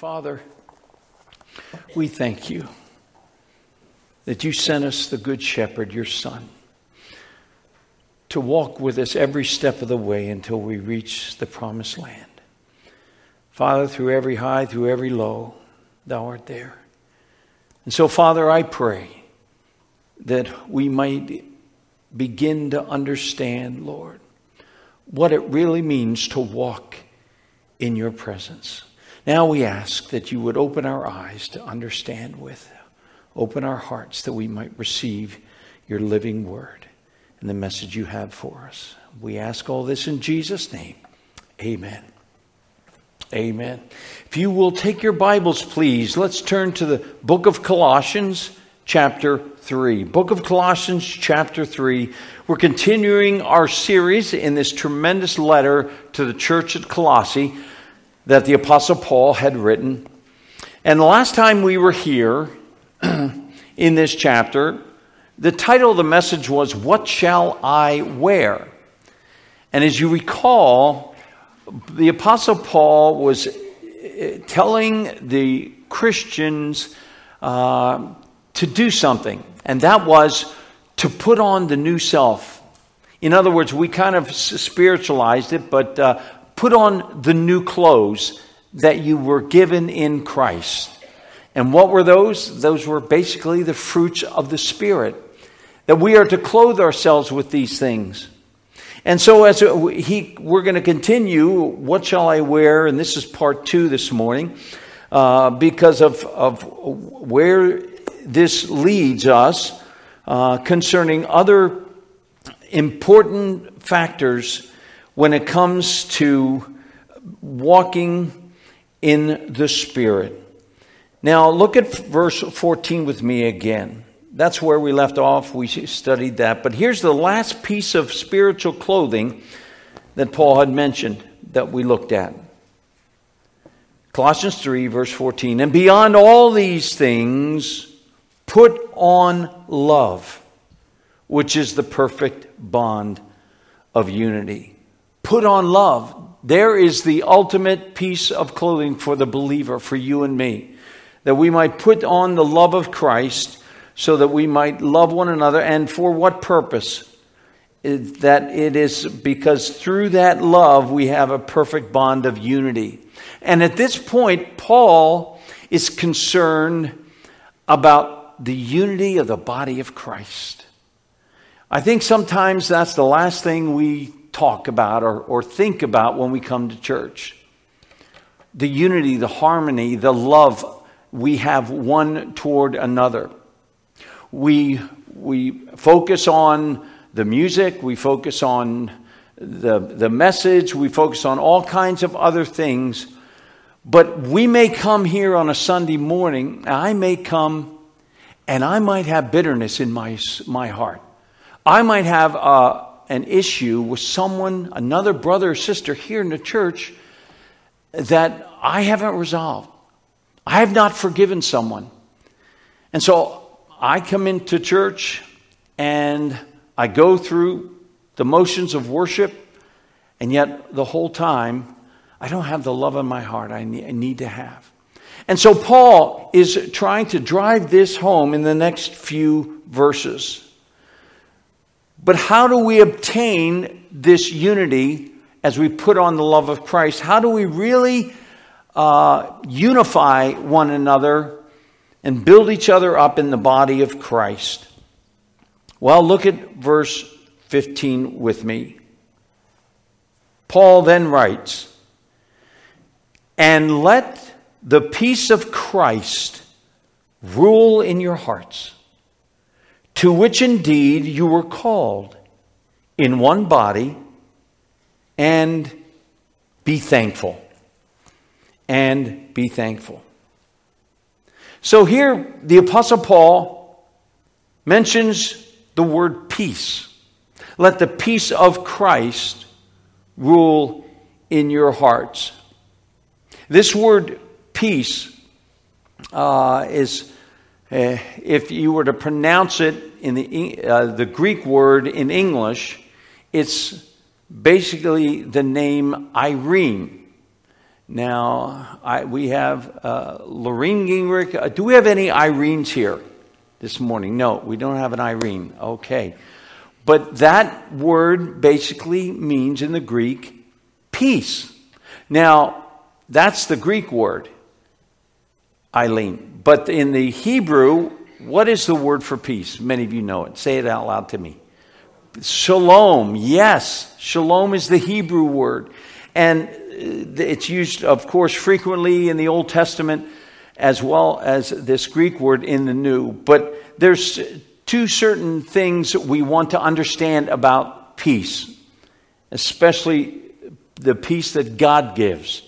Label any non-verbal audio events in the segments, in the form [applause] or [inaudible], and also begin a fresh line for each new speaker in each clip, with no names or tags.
Father, we thank you that you sent us the Good Shepherd, your Son, to walk with us every step of the way until we reach the promised land. Father, through every high, through every low, thou art there. And so, Father, I pray that we might begin to understand, Lord, what it really means to walk in your presence. Now we ask that you would open our eyes to understand with, open our hearts that we might receive your living word and the message you have for us. We ask all this in Jesus' name. Amen. Amen. If you will take your Bibles, please, let's turn to the book of Colossians, chapter 3. Book of Colossians, chapter 3. We're continuing our series in this tremendous letter to the church at Colossae that the Apostle Paul had written. And the last time we were here [clears throat] in this chapter, the title of the message was, What Shall I Wear? And as you recall, the Apostle Paul was uh, telling the Christians uh, to do something, and that was to put on the new self. In other words, we kind of spiritualized it, but uh, Put on the new clothes that you were given in Christ. And what were those? Those were basically the fruits of the Spirit. That we are to clothe ourselves with these things. And so, as he, we're going to continue, what shall I wear? And this is part two this morning, uh, because of, of where this leads us uh, concerning other important factors when it comes to walking in the Spirit. Now, look at verse 14 with me again. That's where we left off. We studied that. But here's the last piece of spiritual clothing that Paul had mentioned that we looked at. Colossians 3, verse 14. And beyond all these things, put on love, which is the perfect bond of unity. Put on love. There is the ultimate piece of clothing for the believer, for you and me. That we might put on the love of Christ so that we might love one another. And for what purpose? That it is because through that love we have a perfect bond of unity. And at this point, Paul is concerned about the unity of the body of Christ. I think sometimes that's the last thing we talk about or, or think about when we come to church. The unity, the harmony, the love we have one toward another. We, we focus on the music, we focus on the, the message, we focus on all kinds of other things. But we may come here on a Sunday morning, I may come and I might have bitterness in my, my heart. I might have a, an issue with someone, another brother or sister here in the church that I haven't resolved. I have not forgiven someone. And so I come into church and I go through the motions of worship, and yet the whole time I don't have the love in my heart I need to have. And so Paul is trying to drive this home in the next few verses. But how do we obtain this unity as we put on the love of Christ? How do we really uh, unify one another and build each other up in the body of Christ? Well, look at verse 15 with me. Paul then writes, And let the peace of Christ rule in your hearts to which indeed you were called in one body, and be thankful. And be thankful. So here, the Apostle Paul mentions the word peace. Let the peace of Christ rule in your hearts. This word peace uh, is, uh, if you were to pronounce it in the, uh, the Greek word in English, it's basically the name Irene. Now, I, we have uh, Lorene Gingrich. Uh, do we have any Irenes here this morning? No, we don't have an Irene. Okay. But that word basically means in the Greek peace. Now, that's the Greek word, Eileen. But in the Hebrew, what is the word for peace? Many of you know it. Say it out loud to me. Shalom. Yes, shalom is the Hebrew word. And uh, it's used, of course, frequently in the Old Testament as well as this Greek word in the New. But there's two certain things we want to understand about peace, especially the peace that God gives.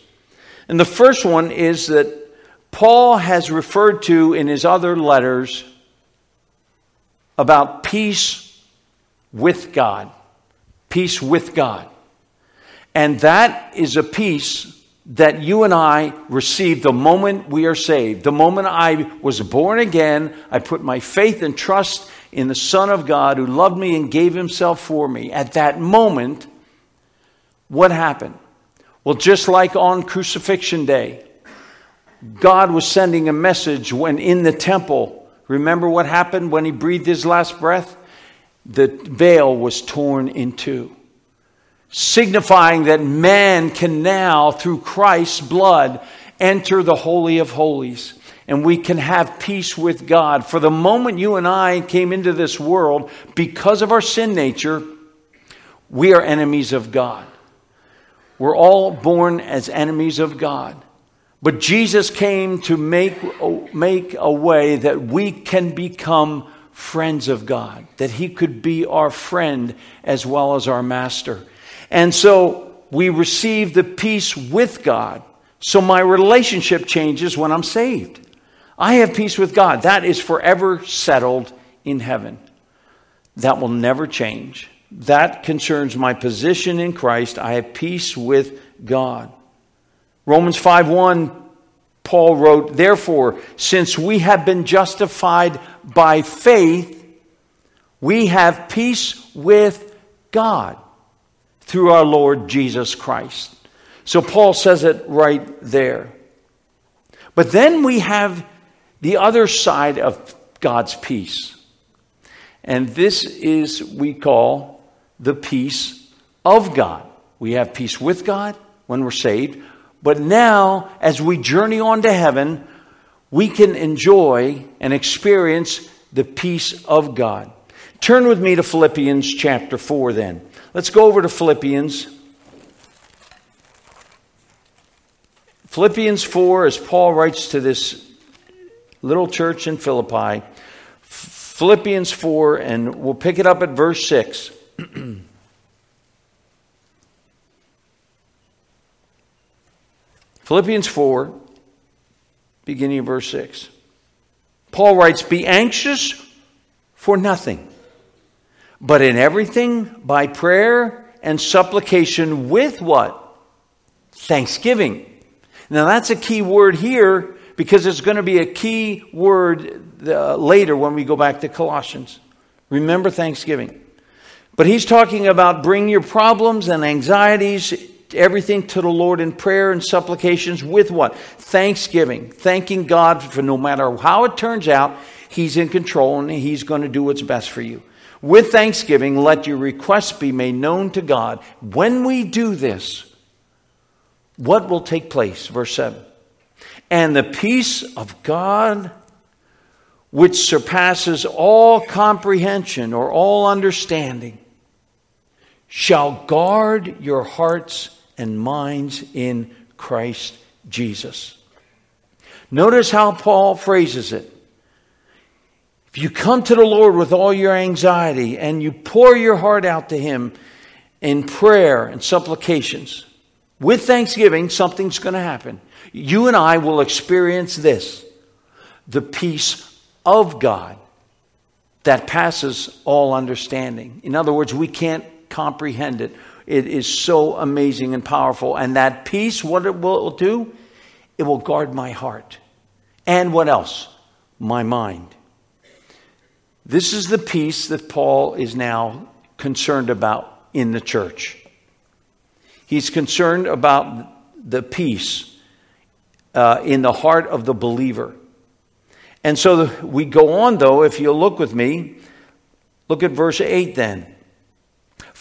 And the first one is that Paul has referred to in his other letters about peace with God. Peace with God. And that is a peace that you and I receive the moment we are saved. The moment I was born again, I put my faith and trust in the Son of God who loved me and gave himself for me. At that moment, what happened? Well, just like on crucifixion day, God was sending a message when in the temple. Remember what happened when he breathed his last breath? The veil was torn in two signifying that man can now, through Christ's blood, enter the Holy of Holies. And we can have peace with God. For the moment you and I came into this world, because of our sin nature, we are enemies of God. We're all born as enemies of God. But Jesus came to make, make a way that we can become friends of God, that He could be our friend as well as our master. And so we receive the peace with God. So my relationship changes when I'm saved. I have peace with God. That is forever settled in heaven. That will never change. That concerns my position in Christ. I have peace with God. Romans 5 1, Paul wrote, Therefore, since we have been justified by faith, we have peace with God through our Lord Jesus Christ. So Paul says it right there. But then we have the other side of God's peace. And this is, we call the peace of God. We have peace with God when we're saved. But now, as we journey on to heaven, we can enjoy and experience the peace of God. Turn with me to Philippians chapter 4 then. Let's go over to Philippians. Philippians 4, as Paul writes to this little church in Philippi, Philippians 4, and we'll pick it up at verse 6. [clears throat] Philippians 4, beginning of verse 6. Paul writes, Be anxious for nothing but in everything by prayer and supplication with what? Thanksgiving. Now that's a key word here because it's going to be a key word uh, later when we go back to Colossians. Remember Thanksgiving. But he's talking about bring your problems and anxieties, everything to the Lord in prayer and supplications with what? Thanksgiving. Thanking God for no matter how it turns out, he's in control and he's going to do what's best for you. With thanksgiving, let your requests be made known to God. When we do this, what will take place? Verse 7. And the peace of God, which surpasses all comprehension or all understanding, shall guard your hearts and minds in Christ Jesus. Notice how Paul phrases it. If you come to the Lord with all your anxiety and you pour your heart out to Him in prayer and supplications, with thanksgiving, something's going to happen. You and I will experience this the peace of God that passes all understanding. In other words, we can't comprehend it. It is so amazing and powerful. And that peace, what it will do, it will guard my heart. And what else? My mind. This is the peace that Paul is now concerned about in the church. He's concerned about the peace uh, in the heart of the believer. And so the, we go on, though, if you'll look with me, look at verse 8 then.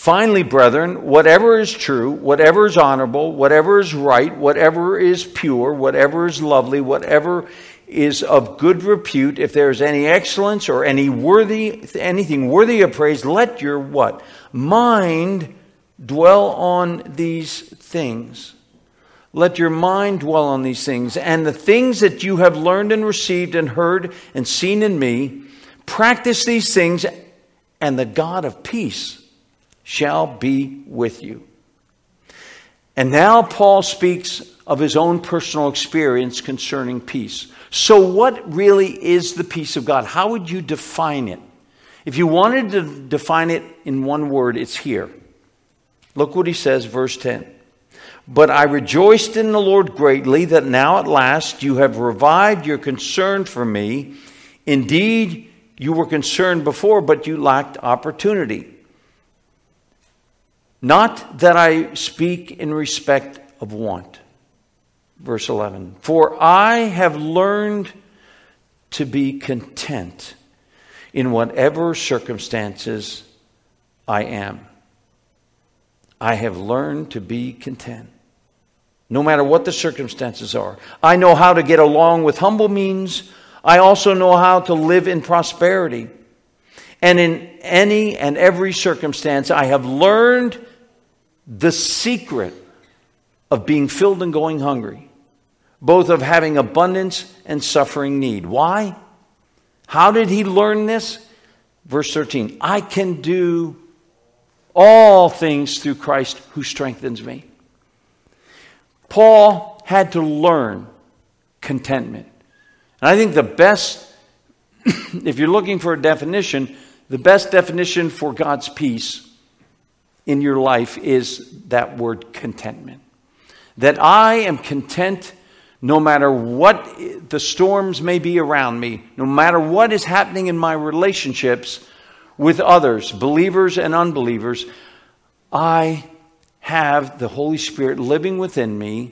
Finally, brethren, whatever is true, whatever is honorable, whatever is right, whatever is pure, whatever is lovely, whatever is of good repute, if there is any excellence or any worthy anything worthy of praise, let your what? Mind dwell on these things. Let your mind dwell on these things, and the things that you have learned and received and heard and seen in me, practice these things, and the God of peace shall be with you. And now Paul speaks of his own personal experience concerning peace. So, what really is the peace of God? How would you define it? If you wanted to define it in one word, it's here. Look what he says, verse 10. But I rejoiced in the Lord greatly that now at last you have revived your concern for me. Indeed, you were concerned before, but you lacked opportunity. Not that I speak in respect of want. Verse 11 For I have learned to be content in whatever circumstances I am. I have learned to be content. No matter what the circumstances are. I know how to get along with humble means. I also know how to live in prosperity. And in any and every circumstance, I have learned the secret of being filled and going hungry, both of having abundance and suffering need. Why? How did he learn this? Verse 13 I can do all things through Christ who strengthens me. Paul had to learn contentment. And I think the best, [clears throat] if you're looking for a definition, the best definition for God's peace in your life is that word contentment. That I am content no matter what the storms may be around me, no matter what is happening in my relationships with others, believers and unbelievers, I have the Holy Spirit living within me,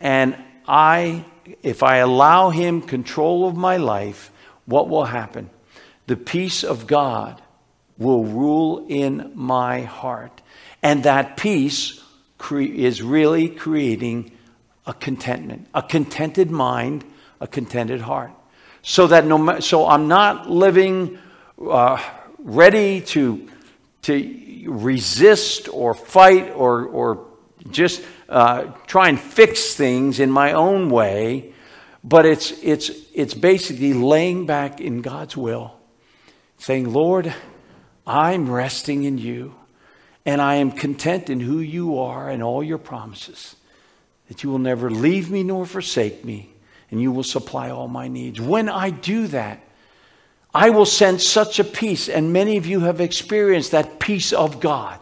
and I, if I allow Him control of my life, what will happen? The peace of God will rule in my heart. And that peace cre- is really creating a contentment, a contented mind, a contented heart. So that no so I'm not living uh, ready to, to resist or fight or, or just uh, try and fix things in my own way, but it's, it's, it's basically laying back in God's will, saying, Lord, I'm resting in you. And I am content in who you are and all your promises, that you will never leave me nor forsake me, and you will supply all my needs. When I do that, I will sense such a peace, and many of you have experienced that peace of God.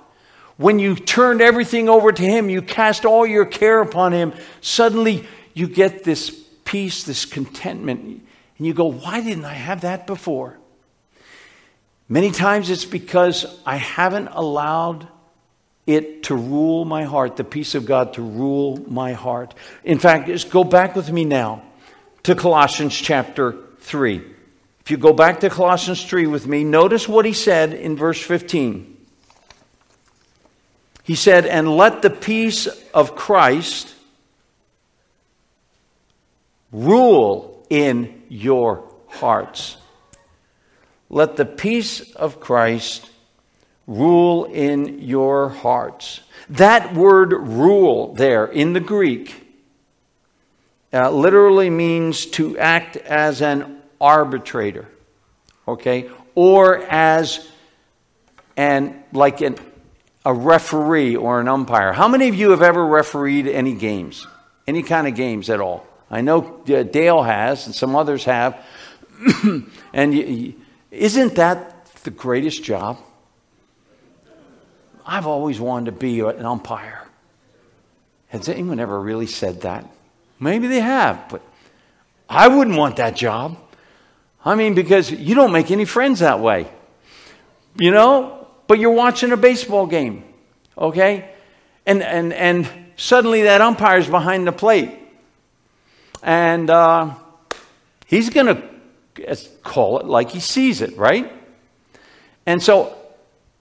When you turn everything over to Him, you cast all your care upon Him, suddenly you get this peace, this contentment, and you go, Why didn't I have that before? Many times it's because I haven't allowed it to rule my heart, the peace of God to rule my heart. In fact, just go back with me now to Colossians chapter 3. If you go back to Colossians 3 with me, notice what he said in verse 15. He said, And let the peace of Christ rule in your hearts let the peace of Christ rule in your hearts. That word rule there in the Greek uh, literally means to act as an arbitrator, okay, or as an like an, a referee or an umpire. How many of you have ever refereed any games, any kind of games at all? I know uh, Dale has, and some others have, [coughs] and you, isn't that the greatest job? I've always wanted to be an umpire. Has anyone ever really said that? Maybe they have, but I wouldn't want that job. I mean, because you don't make any friends that way. You know? But you're watching a baseball game, okay? And, and, and suddenly that umpire's behind the plate. and uh, he's going to call it like he sees it, right? And so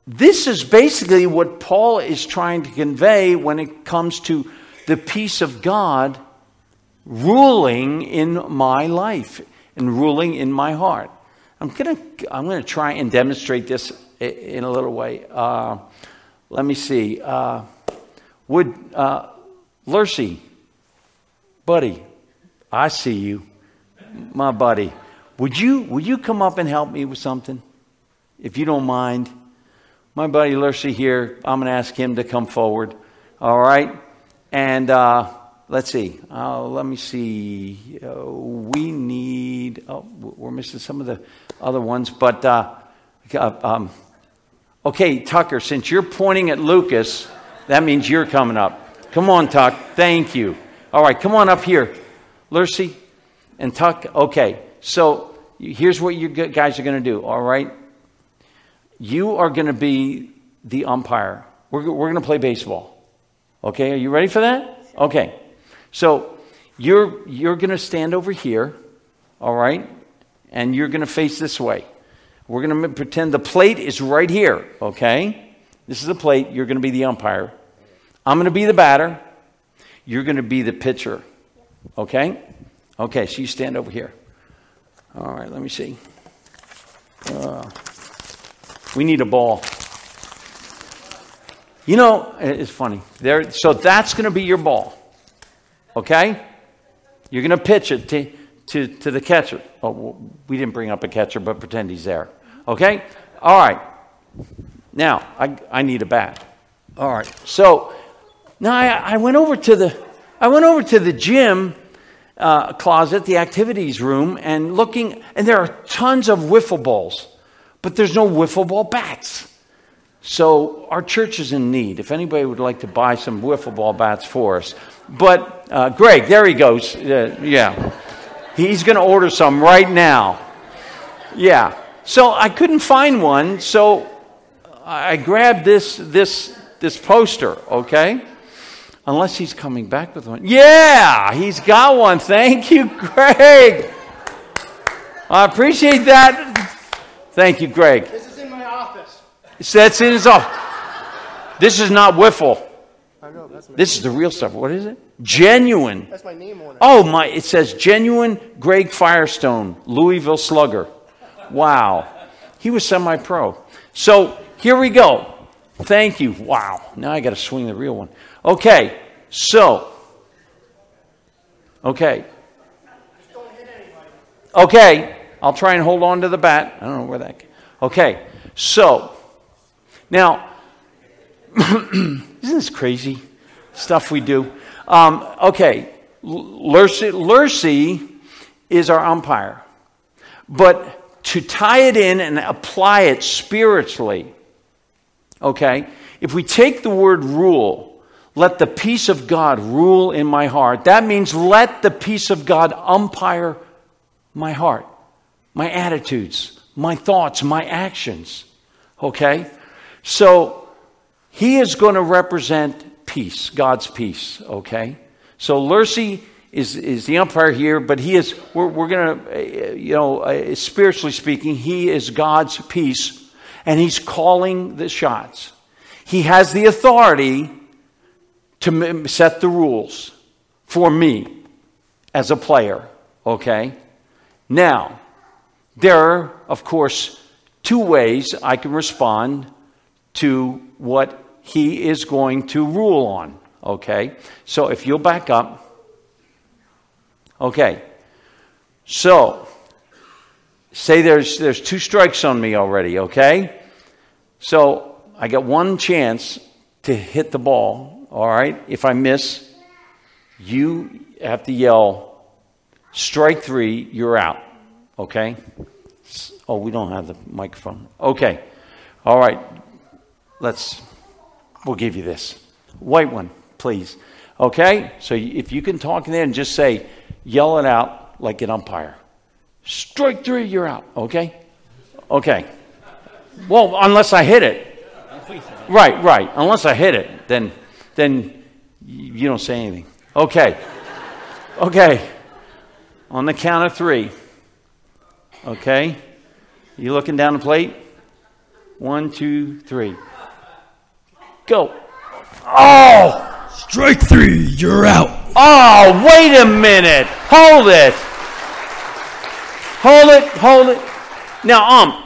this is basically what Paul is trying to convey when it comes to the peace of God ruling in my life and ruling in my heart. I'm to I'm to try and demonstrate this in a little way. Uh, let me see. Uh, would uh, buddy, I see you, my buddy. Would you would you come up and help me with something, if you don't mind? My buddy Lurcy here. I'm going to ask him to come forward. All right, and uh, let's see. Uh, let me see. Uh, we need. Oh, we're missing some of the other ones, but uh, um, okay, Tucker. Since you're pointing at Lucas, that means you're coming up. Come on, Tuck. Thank you. All right, come on up here, Lucy and Tuck. Okay, so here's what you guys are going to do. All right, you are going to be the umpire. We're, we're going to play baseball. Okay, are you ready for that? Okay. So you're, you're going to stand over here, all right? And you're going to face this way. We're going to pretend the plate is right here, okay? This is the plate. You're going to be the umpire. I'm going to be the batter. You're going to be the pitcher, okay? Okay, so you stand over here. All right, let me see. Uh, we need a ball. You know, it's funny. There, so that's going to be your ball. Okay? You're going to pitch it to, to, to the catcher. Oh, we didn't bring up a catcher, but pretend he's there. Okay? All right. Now, I, I need a bat. All right. So now I, I went over to the I went over to the gym uh, closet, the activities room, and looking, and there are tons of wiffle balls, but there's no wiffle ball bats. So our church is in need. If anybody would like to buy some wiffle ball bats for us, but uh, Greg, there he goes. Uh, yeah. He's going to order some right now. Yeah. So I couldn't find one, so I grabbed this, this, this poster, okay? Unless he's coming back with one. Yeah, he's got one. Thank you, Greg. I appreciate that. Thank you, Greg.
This is in my office.
That's in his office. This is not wiffle. I know. This is the real stuff. What is it? Genuine.
That's my name on it.
Oh my! It says genuine Greg Firestone, Louisville Slugger. Wow, he was semi-pro. So here we go. Thank you. Wow. Now I got to swing the real one. Okay. So. Okay. Okay. I'll try and hold on to the bat. I don't know where that. Okay. So. Now. [clears throat] isn't this crazy? stuff we do. Um, okay, Lurcy, Lurcy is our umpire. But to tie it in and apply it spiritually, okay, if we take the word rule, let the peace of God rule in my heart, that means let the peace of God umpire my heart, my attitudes, my thoughts, my actions. Okay? So he is going to represent peace, God's peace, okay? So Lurcy is, is the umpire here, but he is, we're, we're going to, uh, you know, uh, spiritually speaking, he is God's peace, and he's calling the shots. He has the authority to set the rules for me as a player, okay? Now, there are, of course, two ways I can respond to what he is going to rule on. Okay? So if you'll back up. Okay. So, say there's, there's two strikes on me already, okay? So I got one chance to hit the ball, all right? If I miss, you have to yell, strike three, you're out, okay? Oh, we don't have the microphone. Okay. All right. Let's We'll give you this. White one, please. Okay? So if you can talk in there and just say, yell it out like an umpire. Strike three, you're out. Okay? Okay. Well, unless I hit it. Right, right. Unless I hit it, then then you don't say anything. Okay. Okay. On the count of three. Okay? You looking down the plate? One, two, three. Go. Oh!
Strike three, you're out.
Oh, wait a minute. Hold it. Hold it, hold it. Now, um,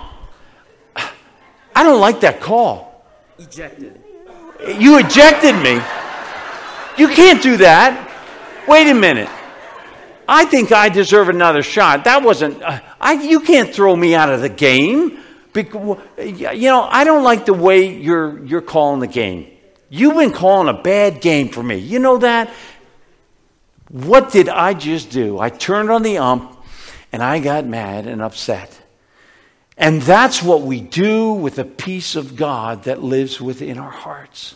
I don't like that call.
Ejected.
You ejected me. You can't do that. Wait a minute. I think I deserve another shot. That wasn't, uh, I, you can't throw me out of the game. Because, you know, I don't like the way you're, you're calling the game. You've been calling a bad game for me. You know that? What did I just do? I turned on the ump and I got mad and upset. And that's what we do with the peace of God that lives within our hearts.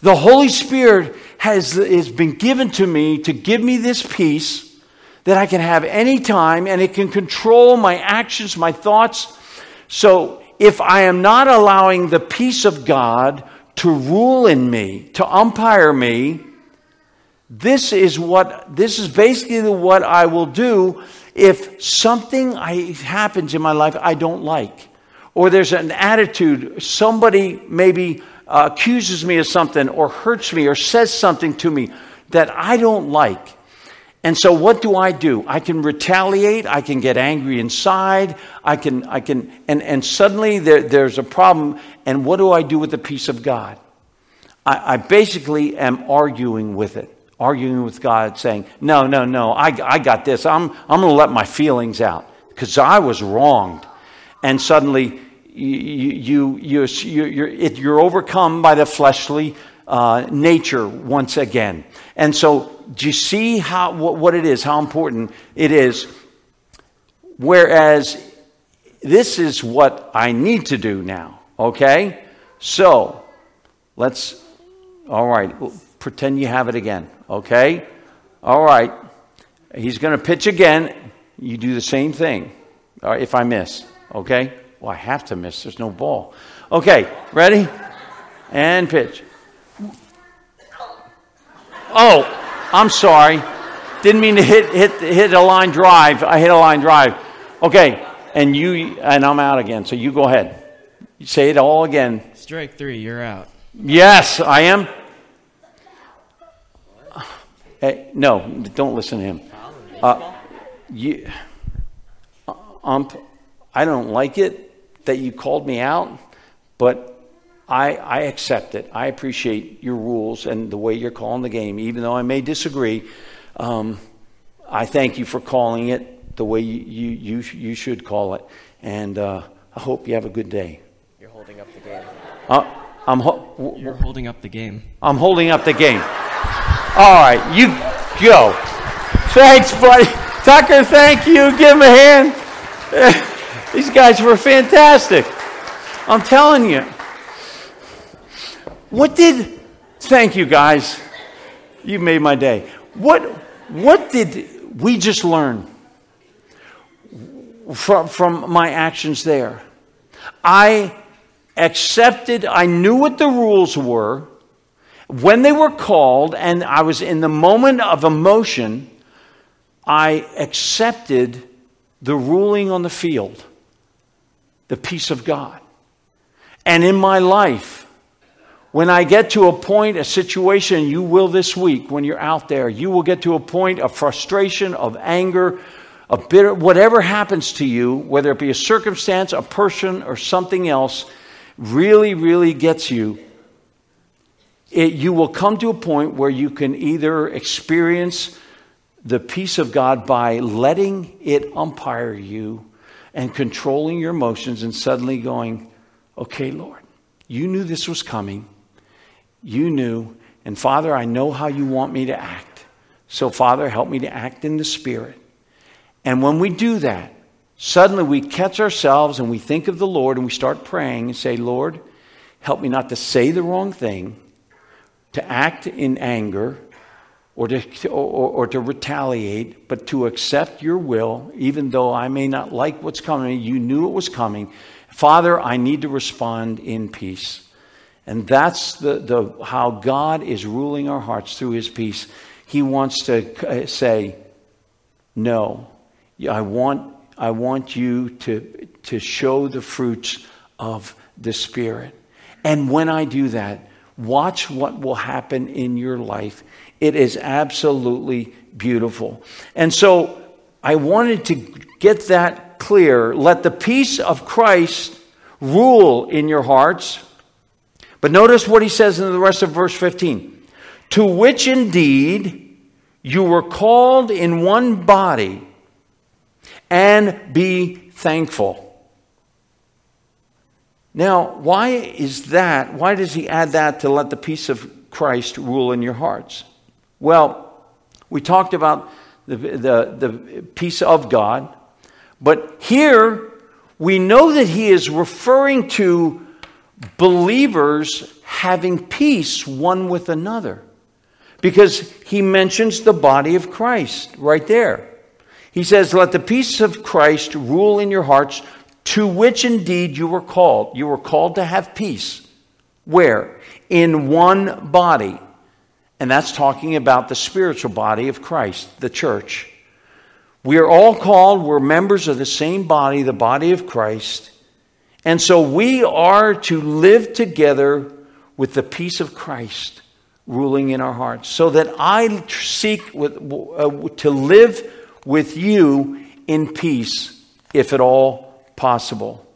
The Holy Spirit has, has been given to me to give me this peace that I can have any time and it can control my actions, my thoughts. So if I am not allowing the peace of God to rule in me, to umpire me, this is what this is basically what I will do if something I, happens in my life I don't like, or there's an attitude, somebody maybe uh, accuses me of something, or hurts me, or says something to me that I don't like. And so what do I do? I can retaliate, I can get angry inside, I can, I can, and, and suddenly there, there's a problem. And what do I do with the peace of God? I, I basically am arguing with it, arguing with God, saying, No, no, no, I, I got this. I'm, I'm going to let my feelings out because I was wronged. And suddenly you, you, you, you're, you're overcome by the fleshly uh, nature once again. And so, do you see how, what, what it is, how important it is? Whereas this is what I need to do now, okay? So, let's, all right, pretend you have it again, okay? All right, he's going to pitch again. You do the same thing right, if I miss, okay? Well, I have to miss, there's no ball. Okay, ready? And pitch. Oh, I'm sorry. Didn't mean to hit, hit, hit a line drive. I hit a line drive. Okay, and you and I'm out again. So you go ahead. You say it all again.
Strike three, you're out.
Yes, I am. Hey, no, don't listen to him. Uh, you, um, I don't like it that you called me out, but I, I accept it. I appreciate your rules and the way you're calling the game, even though I may disagree. Um, I thank you for calling it the way you, you, you, you should call it. And uh, I hope you have a good day.
You're holding up the game.
Uh, I'm ho-
You're holding up the game.
I'm holding up the game. All right, you go. Thanks, buddy. Tucker, thank you. Give him a hand. [laughs] These guys were fantastic. I'm telling you. What did, thank you guys. You made my day. What, what did we just learn from, from my actions there? I accepted, I knew what the rules were. When they were called, and I was in the moment of emotion, I accepted the ruling on the field, the peace of God. And in my life, when I get to a point, a situation, you will this week, when you're out there, you will get to a point of frustration, of anger, of bitter, whatever happens to you, whether it be a circumstance, a person, or something else, really, really gets you. It, you will come to a point where you can either experience the peace of God by letting it umpire you and controlling your emotions and suddenly going, okay, Lord, you knew this was coming. You knew. And Father, I know how you want me to act. So, Father, help me to act in the Spirit. And when we do that, suddenly we catch ourselves and we think of the Lord and we start praying and say, Lord, help me not to say the wrong thing, to act in anger, or to, or, or, to retaliate, but to accept your will, even though I may not like what's coming. You knew it was coming. Father, I need to respond in peace. And that's the, the, how God is ruling our hearts through his peace. He wants to uh, say, No. I want, I want you to, to show the fruits of the Spirit. And when I do that, watch what will happen in your life. It is absolutely beautiful. And so I wanted to get that clear. Let the peace of Christ rule in your hearts. But notice what he says in the rest of verse 15 to which indeed you were called in one body, and be thankful. Now, why is that? Why does he add that to let the peace of Christ rule in your hearts? Well, we talked about the, the, the peace of God, but here we know that he is referring to believers having peace one with another because he mentions the body of Christ right there. He says, Let the peace of Christ rule in your hearts, to which indeed you were called. You were called to have peace. Where? In one body. And that's talking about the spiritual body of Christ, the church. We are all called, we're members of the same body, the body of Christ. And so we are to live together with the peace of Christ ruling in our hearts, so that I seek with, uh, to live with you in peace, if at all possible.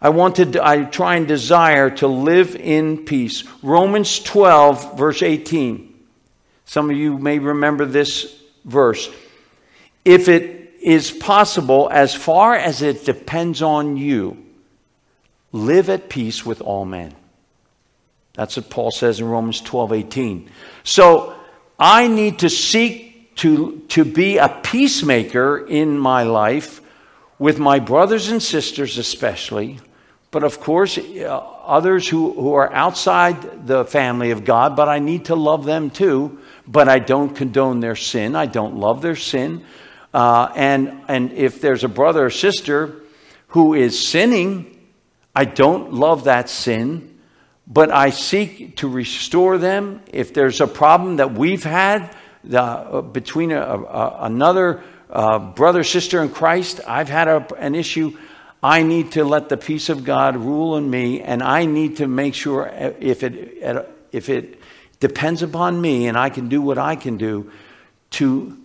I want to, I try and desire to live in peace. Romans 12, verse 18. Some of you may remember this verse. If it is possible, as far as it depends on you, live at peace with all men. That's what Paul says in Romans 12, 18. So I need to seek to, to be a peacemaker in my life with my brothers and sisters, especially, but of course, uh, others who, who are outside the family of God, but I need to love them too. But I don't condone their sin, I don't love their sin. Uh, and, and if there's a brother or sister who is sinning, I don't love that sin, but I seek to restore them. If there's a problem that we've had uh, between a, a, another uh, brother, sister in Christ, I've had a, an issue. I need to let the peace of God rule in me, and I need to make sure if it, if it depends upon me and I can do what I can do to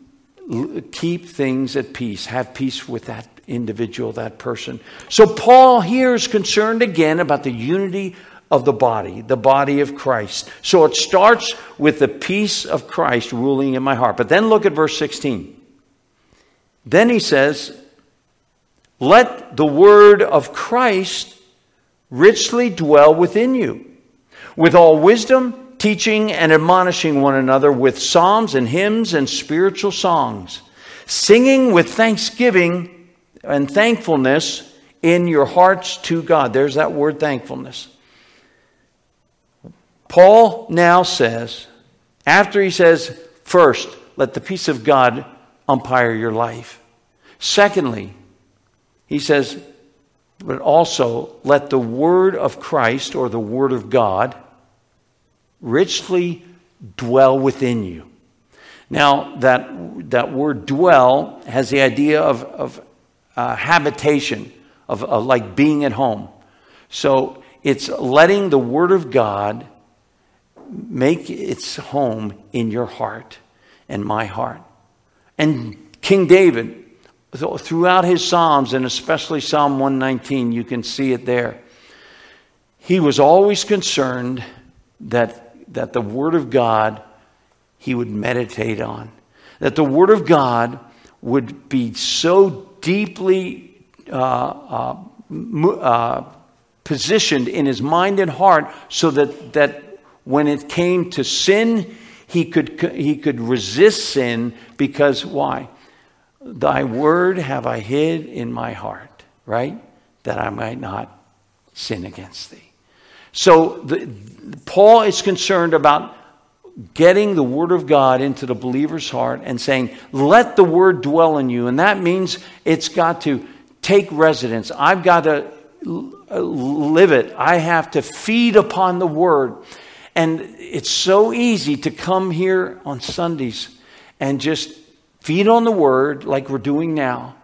keep things at peace, have peace with that individual, that person. So, Paul here is concerned again about the unity of the body, the body of Christ. So, it starts with the peace of Christ ruling in my heart. But then look at verse 16. Then he says, Let the word of Christ richly dwell within you, with all wisdom, teaching and admonishing one another with psalms and hymns and spiritual songs, singing with thanksgiving and thankfulness in your hearts to God. There's that word thankfulness. Paul now says, after he says, first, let the peace of God umpire your life. Secondly, he says, but also let the word of Christ or the word of God richly dwell within you. Now, that, that word dwell has the idea of, of uh, habitation, of, of like being at home. So it's letting the word of God make its home in your heart and my heart. And King David, throughout his Psalms, and especially Psalm 119, you can see it there. He was always concerned that, that the Word of God he would meditate on, that the Word of God would be so deeply uh, uh, uh, positioned in his mind and heart so that, that when it came to sin, he could, he could resist sin because why? Thy word have I hid in my heart, right? That I might not sin against thee. So the, Paul is concerned about getting the word of God into the believer's heart and saying, let the word dwell in you. And that means it's got to take residence. I've got to uh, live it. I have to feed upon the word. And it's so easy to come here on Sundays and just feed on the word like we're doing now.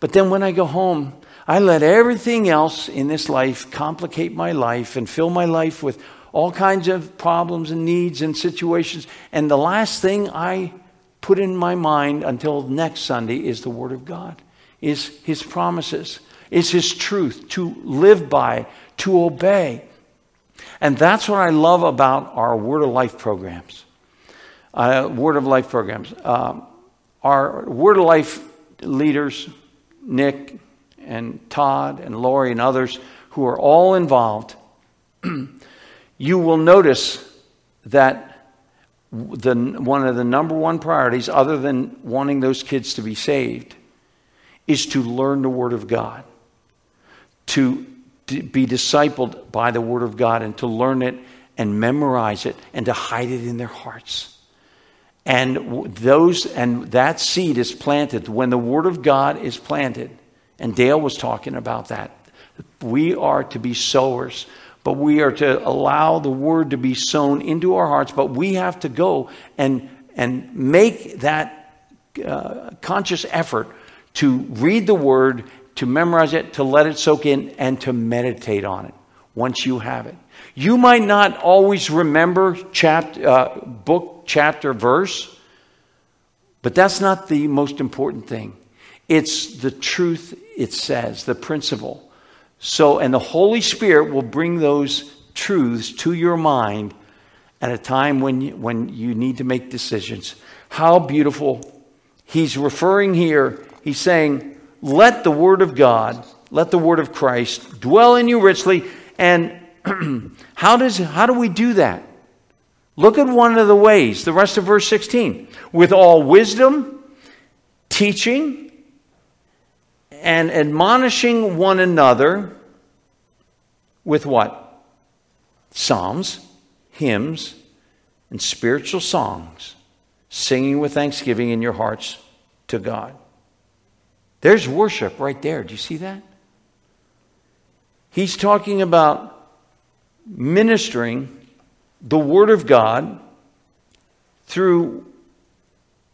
But then when I go home, I let everything else in this life complicate my life and fill my life with all kinds of problems and needs and situations. And the last thing I put in my mind until next Sunday is the Word of God, is His promises, is His truth to live by, to obey. And that's what I love about our Word of Life programs. Uh, Word of Life programs. Um, our Word of Life leaders, Nick and Todd and Lori and others who are all involved, [clears throat] you will notice that the, one of the number one priorities, other than wanting those kids to be saved, is to learn the Word of God, to, to be discipled by the Word of God, and to learn it and memorize it and to hide it in their hearts. And those and that seed is planted when the Word of God is planted. And Dale was talking about that. We are to be sowers but we are to allow the word to be sown into our hearts. But we have to go and, and make that uh, conscious effort to read the word, to memorize it, to let it soak in, and to meditate on it once you have it. You might not always remember chapter, uh, book, chapter, verse, but that's not the most important thing. It's the truth it says, the principle. So, and the Holy Spirit will bring those truths to your mind at a time when you, when you need to make decisions. How beautiful. He's referring here, he's saying, let the Word of God, let the Word of Christ dwell in you richly. And [clears throat] how, does, how do we do that? Look at one of the ways, the rest of verse 16. With all wisdom, teaching, and admonishing one another with what? Psalms, hymns, and spiritual songs, singing with thanksgiving in your hearts to God. There's worship right there. Do you see that? He's talking about ministering the Word of God through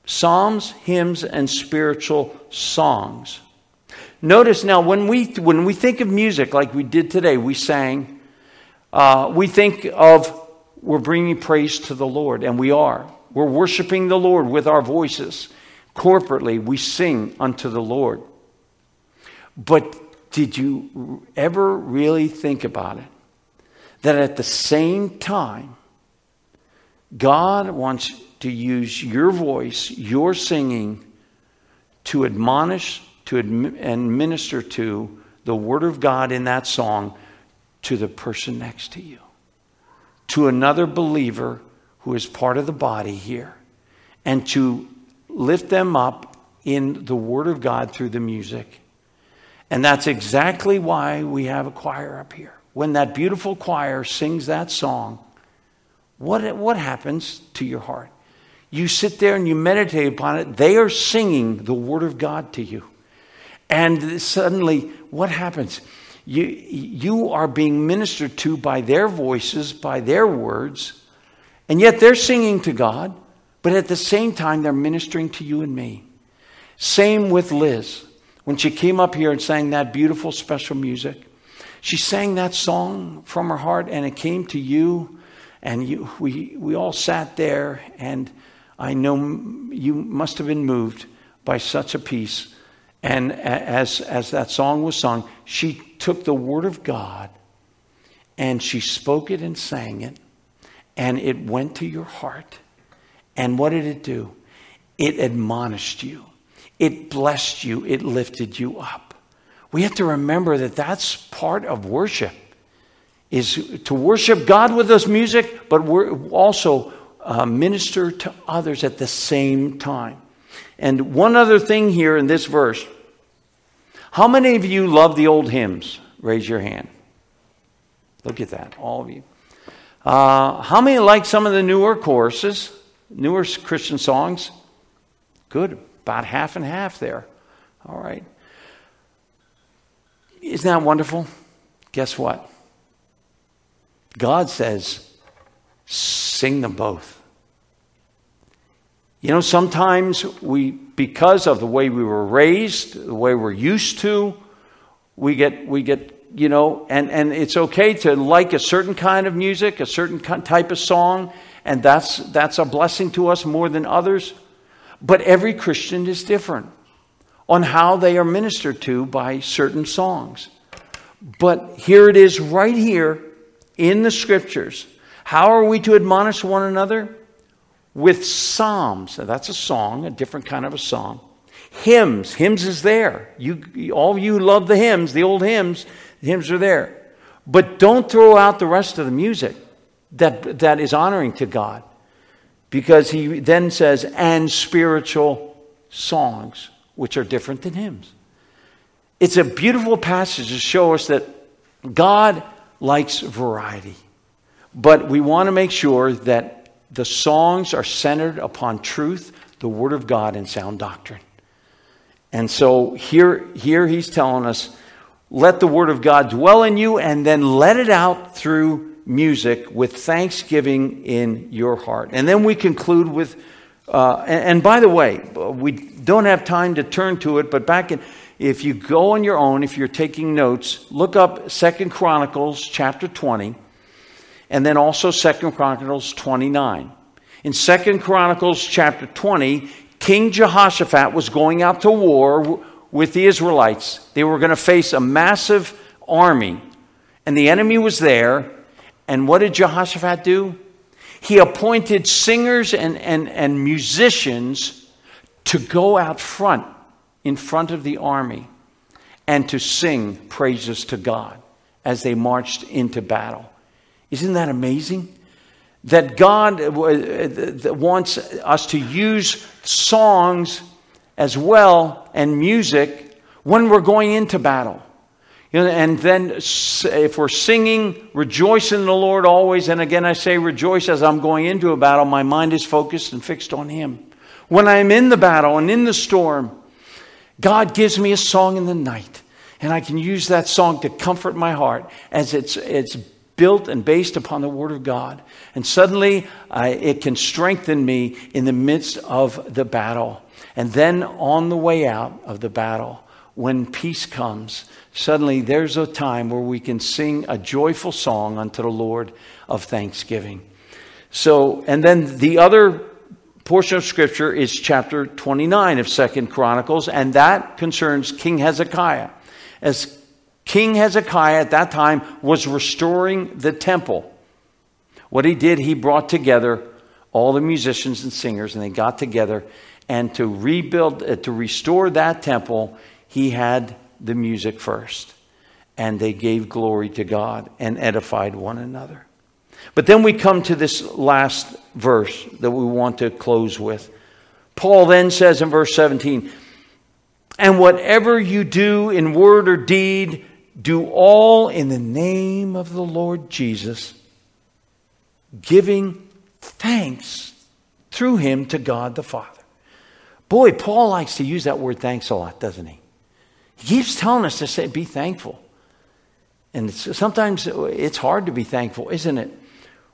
psalms, hymns, and spiritual songs. Notice now, when we, when we think of music like we did today, we sang, uh, we think of we're bringing praise to the Lord, and we are. We're worshiping the Lord with our voices. Corporately, we sing unto the Lord. But did you ever really think about it? That at the same time, God wants to use your voice, your singing, to admonish to and minister to the Word of God in that song to the person next to you, to another believer who is part of the body here, and to lift them up in the Word of God through the music. And that's exactly why we have a choir up here. When that beautiful choir sings that song, what, what happens to your heart? You sit there and you meditate upon it. They are singing the Word of God to you. And suddenly, what happens? You, you are being ministered to by their voices, by their words, and yet they're singing to God, but at the same time, they're ministering to you and me. Same with Liz. When she came up here and sang that beautiful special music, she sang that song from her heart, and it came to you, and you, we, we all sat there, and I know you must have been moved by such a piece. and as, as that song was sung, she took the Word of God and she spoke it and sang it, and it went to your heart. And what did it do? It admonished you, it blessed you, it lifted you up. We have to remember that that's part of worship is to worship God with this music, but we're also uh, minister to others at the same time. And one other thing here in this verse. How many of you love the old hymns? Raise your hand. Look at that, all of you. Uh, how many like some of the newer choruses, newer Christian songs? Good, about half and half there. All right. Isn't that wonderful? Guess what? God says, sing them both. You know, sometimes we, because of the way we were raised, the way we're used to, we get, we get, you know, and, and it's okay to like a certain kind of music, a certain type of song, and that's, that's a blessing to us more than others. But every Christian is different on how they are ministered to by certain songs. But here it is right here in the scriptures. How are we to admonish one another? with psalms. Now, that's a song, a different kind of a song. Hymns, hymns is there. You, all you love the hymns, the old hymns, the hymns are there. But don't throw out the rest of the music that, that is honoring to God. Because he then says, and spiritual songs, which are different than hymns. It's a beautiful passage to show us that God likes variety. But we want to make sure that the songs are centered upon truth, the Word of God, and sound doctrine. And so here, here he's telling us let the Word of God dwell in you and then let it out through music with thanksgiving in your heart. And then we conclude with, uh, and, and, by the way, we don't have time to turn to it, but back in, if you go on your own, if you're taking notes, look up Second Chronicles chapter 20 and then also Second Chronicles 29. In Second Chronicles chapter 20, King Jehoshaphat was going out to war with the Israelites. They were going to face a massive army, and the enemy was there. And what did Jehoshaphat do? He appointed singers and, and, and musicians to go out front, in front of the army, and to sing praises to God as they marched into battle. Isn't that amazing? That God uh, wants us to use songs as well and music when we're going into battle. You know, and then if we're singing, rejoice in the Lord always. And again, I say rejoice as I'm going into a battle. My mind is focused and fixed on Him. When I'm in the battle and in the storm, God gives me a song in the night. And I can use that song to comfort my heart as it's, it's built and based upon the Word of God. And suddenly I, it can strengthen me in the midst of the battle. And then on the way out of the battle, when peace comes, suddenly there's a time where we can sing a joyful song unto the Lord of thanksgiving. So, and then the other portion of scripture is chapter 29 of Second Chronicles, and that concerns King Hezekiah. As King Hezekiah at that time was restoring the temple. What he did, he brought together all the musicians and singers, and they got together. And to rebuild, uh, to restore that temple, he had the music first. And they gave glory to God and edified one another. But then we come to this last verse that we want to close with. Paul then says in verse 17, And whatever you do in word or deed, do all in the name of the Lord Jesus, giving thanks through him to God the Father. Boy, Paul likes to use that word thanks a lot, doesn't he? He keeps telling us to say, be thankful. And it's, sometimes it's hard to be thankful, isn't it?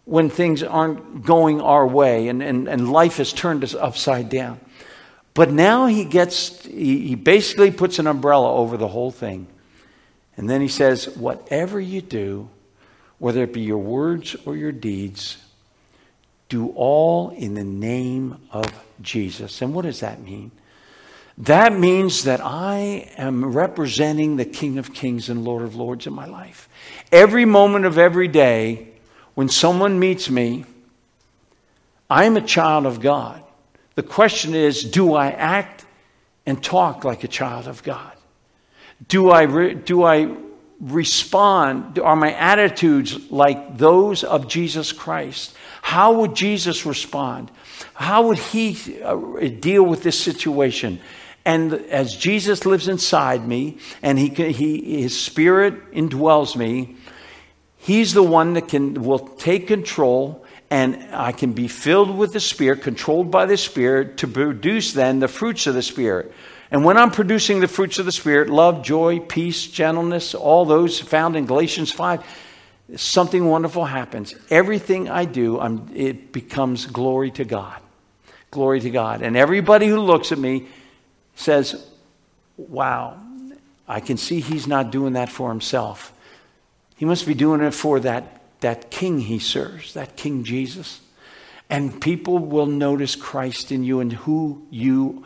When things aren't going our way and, and, and life has turned us upside down. But now he gets, he basically puts an umbrella over the whole thing. And then he says, Whatever you do, whether it be your words or your deeds, do all in the name of Jesus. And what does that mean? That means that I am representing the King of Kings and Lord of Lords in my life. Every moment of every day, when someone meets me, I am a child of God. The question is do I act and talk like a child of God? Do I, re- do I respond? Are my attitudes like those of Jesus Christ? How would Jesus respond? How would he uh, deal with this situation? And as Jesus lives inside me and he, he, his spirit indwells me, he's the one that can, will take control and I can be filled with the Spirit, controlled by the Spirit to produce then the fruits of the Spirit. And when I'm producing the fruits of the Spirit love, joy, peace, gentleness, all those found in Galatians 5 something wonderful happens. Everything I do, I'm, it becomes glory to God. Glory to God. And everybody who looks at me says, Wow, I can see he's not doing that for himself. He must be doing it for that, that king he serves, that King Jesus. And people will notice Christ in you and who you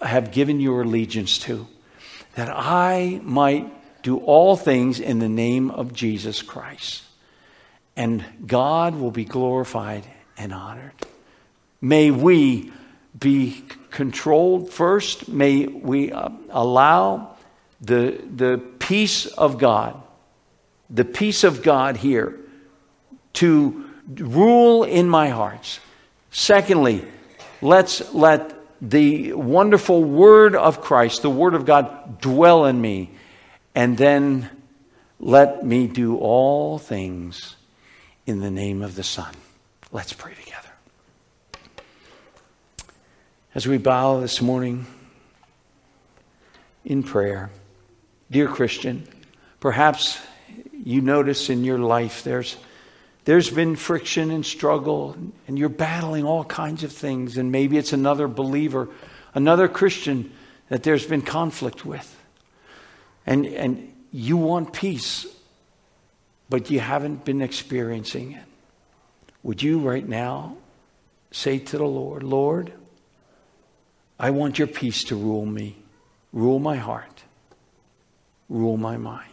have given your allegiance to. That I might do all things in the name of Jesus Christ. And God will be glorified and honored. May we be controlled first. May we uh, allow the, the peace of God, the peace of God here, to rule in my hearts. Secondly, let's let the wonderful word of Christ, the word of God, dwell in me. And then let me do all things in the name of the Son. Let's pray together. As we bow this morning in prayer, dear Christian, perhaps you notice in your life there's, there's been friction and struggle, and you're battling all kinds of things, and maybe it's another believer, another Christian that there's been conflict with. And, and you want peace, but you haven't been experiencing it. Would you right now say to the Lord, Lord, I want your peace to rule me, rule my heart, rule my mind.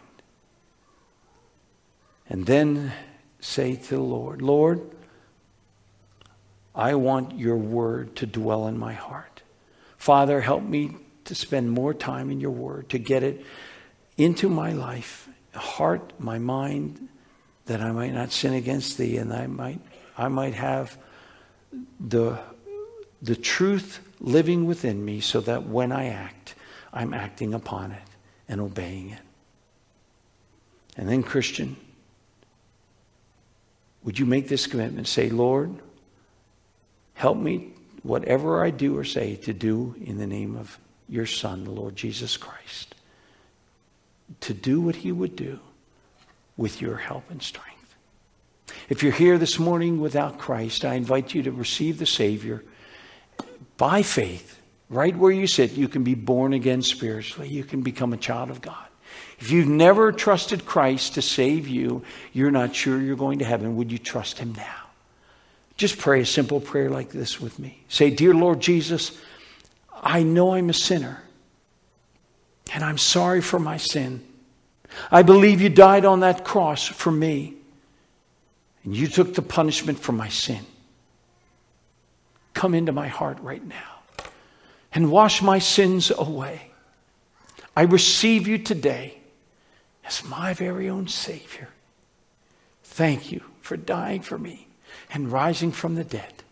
And then say to the Lord, Lord, I want your word to dwell in my heart. Father, help me to spend more time in your word, to get it into my life, heart, my mind, that I might not sin against thee and I might, I might have the, the truth living within me so that when I act, I'm acting upon it and obeying it. And then, Christian, would you make this commitment? Say, Lord, help me, whatever I do or say, to do in the name of your Son, the Lord Jesus Christ. To do what he would do with your help and strength. If you're here this morning without Christ, I invite you to receive the Savior by faith, right where you sit, you can be born again spiritually. You can become a child of God. If you've never trusted Christ to save you, you're not sure you're going to heaven. Would you trust Him now? Just pray a simple prayer like this with me. Say, Dear Lord Jesus, I know I'm a sinner, and I'm sorry for my sin. I believe you died on that cross for me, and you took the punishment for my sin come into my heart right now and wash my sins away. I receive you today as my very own Savior. Thank you for dying for me and rising from the dead,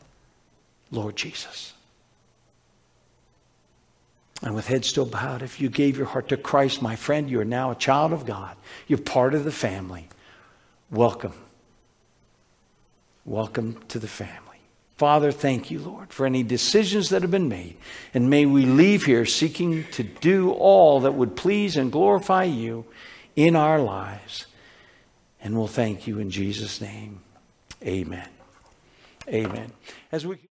Lord Jesus. And with head still bowed, if you gave your heart to Christ, my friend, you are now a child of God. You're part of the family. Welcome. Welcome to the family. Father, thank you, Lord, for any decisions that have been made. And may we leave here seeking to do all that would please and glorify you in our lives. And we'll thank you in Jesus' name. Amen. Amen. As we